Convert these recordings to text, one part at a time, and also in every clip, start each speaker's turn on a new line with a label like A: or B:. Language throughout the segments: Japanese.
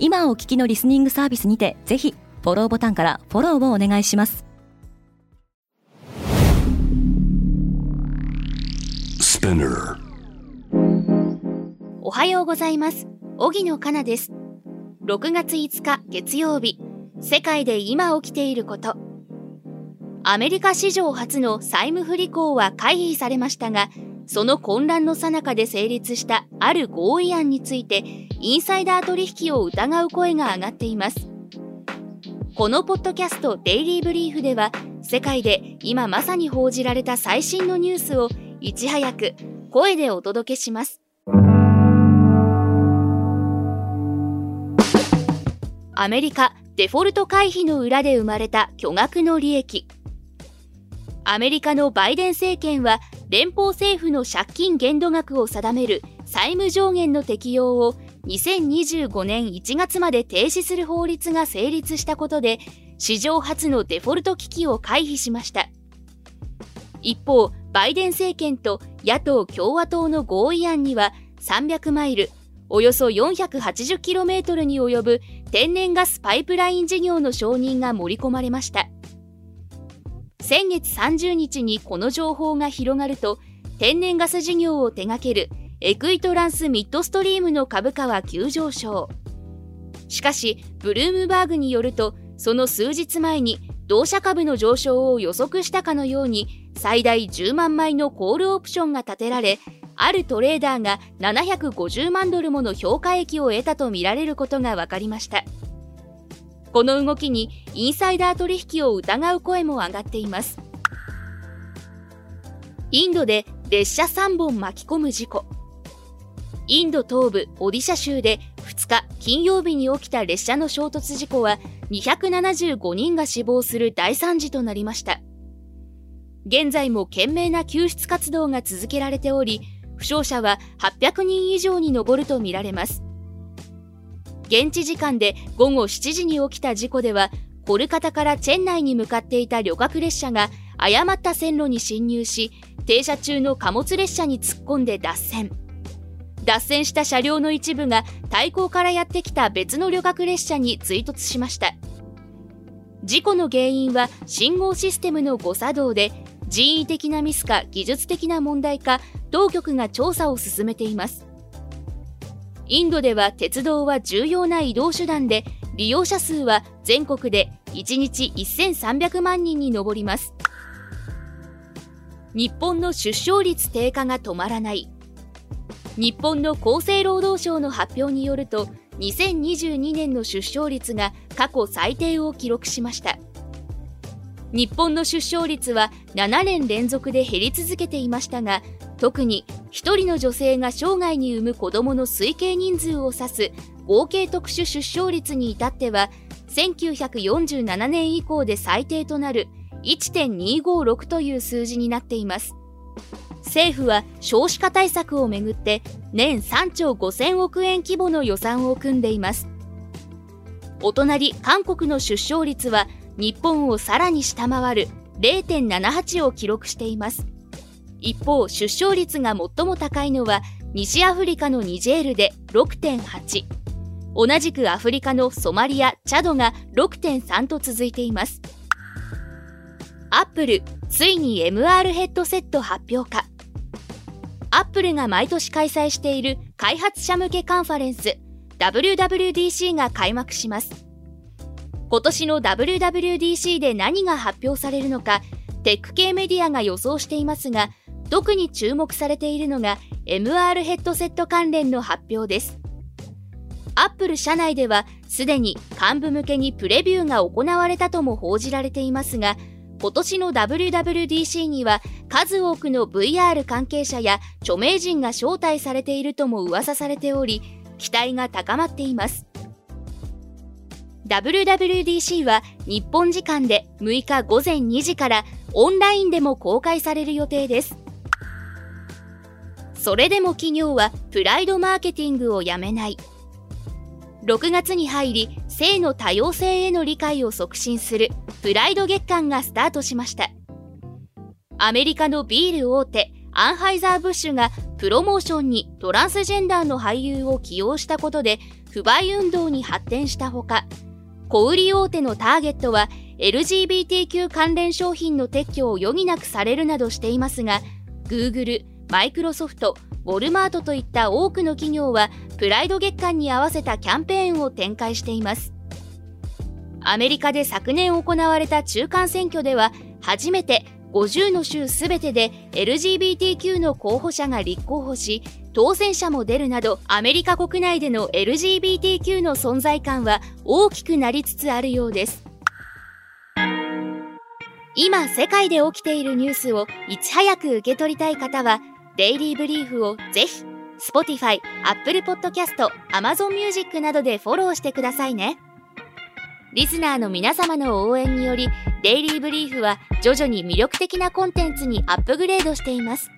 A: 今お聞きのリスニングサービスにてぜひフォローボタンからフォローをお願いします。
B: おはようございます。荻野かなです。6月5日月曜日。世界で今起きていること。アメリカ史上初の債務不履行は回避されましたがその混乱の最中で成立したある合意案についてインサイダー取引を疑う声が上がっています。このポッドキャストデイリーブリーフでは世界で今まさに報じられた最新のニュースをいち早く声でお届けします。アメリカデフォルト回避の裏で生まれた巨額の利益。アメリカのバイデン政権は連邦政府の借金限度額を定める債務上限の適用を2025年1月まで停止する法律が成立したことで史上初のデフォルト危機を回避しました。一方バイデン政権と野党・共和党の合意案には300マイルおよそ 480km に及ぶ天然ガスパイプライン事業の承認が盛り込まれました。先月30日にこの情報が広がると天然ガス事業を手掛けるエクイトランスミッドストリームの株価は急上昇。しかしブルームバーグによるとその数日前に同社株の上昇を予測したかのように最大10万枚のコールオプションが立てられあるトレーダーが750万ドルもの評価益を得たとみられることが分かりました。この動きにインサイダー取引を疑う声も上がっています。インドで列車3本巻き込む事故。インド東部オディシャ州で2日金曜日に起きた列車の衝突事故は275人が死亡する大惨事となりました。現在も懸命な救出活動が続けられており負傷者は800人以上に上るとみられます。現地時間で午後7時に起きた事故ではコルカタからチェン内に向かっていた旅客列車が誤った線路に進入し停車中の貨物列車に突っ込んで脱線。脱線した車両の一部が対向からやってきた別の旅客列車に追突しました。事故の原因は信号システムの誤作動で人為的なミスか技術的な問題か当局が調査を進めています。インドでは鉄道は重要な移動手段で利用者数は全国で1日1300万人に上ります。日本の出生率低下が止まらない。日本の厚生労働省の発表によると2022年の出生率が過去最低を記録しました。日本の出生率は7年連続で減り続けていましたが特に1人の女性が生涯に産む子どもの推計人数を指す合計特殊出生率に至っては1947年以降で最低となる1.256という数字になっています。政府は少子化対策をめぐって年3兆5000億円規模の予算を組んでいます。お隣韓国の出生率は日本をさらに下回る0.78を記録しています。一方出生率が最も高いのは西アフリカのニジェールで6.8同じくアフリカのソマリアチャドが6.3と続いています。アップルついに MR ヘッドセット発表か。アップルが毎年開催している開発者向けカンファレンス WWDC が開幕します。今年の WWDC で何が発表されるのかテック系メディアが予想していますが特に注目されているのが MR ヘッドセット関連の発表ですアップル社内ではすでに幹部向けにプレビューが行われたとも報じられていますが今年の WWDC には数多くの VR 関係者や著名人が招待されているとも噂されており期待が高まっています WWDC は日本時間で6日午前2時からオンラインでも公開される予定です。それでも企業はプライドマーケティングをやめない。6月に入り、性の多様性への理解を促進するプライド月間がスタートしました。アメリカのビール大手アンハイザー・ブッシュがプロモーションにトランスジェンダーの俳優を起用したことで不買運動に発展したほか小売大手のターゲットは LGBTQ 関連商品の撤去を余儀なくされるなどしていますが Google、マイクロソフト、ウォルマートといった多くの企業はプライド月間に合わせたキャンペーンを展開しています。アメリカで昨年行われた中間選挙では初めて50の州すべてで LGBTQ の候補者が立候補し当選者も出るなどアメリカ国内での LGBTQ の存在感は大きくなりつつあるようです。今世界で起きているニュースをいち早く受け取りたい方はデイリーブリーフをぜひ Spotify、Apple Podcast、Amazon Music などでフォローしてくださいねリスナーの皆様の応援によりデイリーブリーフは徐々に魅力的なコンテンツにアップグレードしています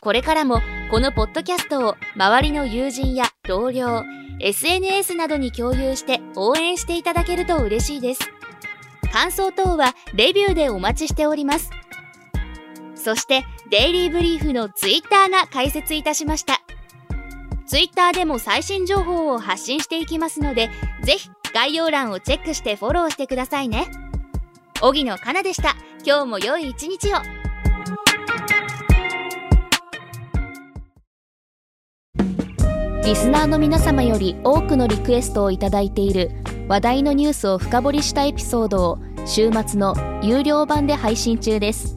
B: これからもこのポッドキャストを周りの友人や同僚、SNS などに共有して応援していただけると嬉しいです。感想等はレビューでお待ちしております。そして、デイリーブリーフのツイッターが開設いたしました。ツイッターでも最新情報を発信していきますので、ぜひ概要欄をチェックしてフォローしてくださいね。荻野かなでした。今日も良い一日を。
A: リスナーの皆様より多くのリクエストをいただいている話題のニュースを深掘りしたエピソードを週末の有料版で配信中です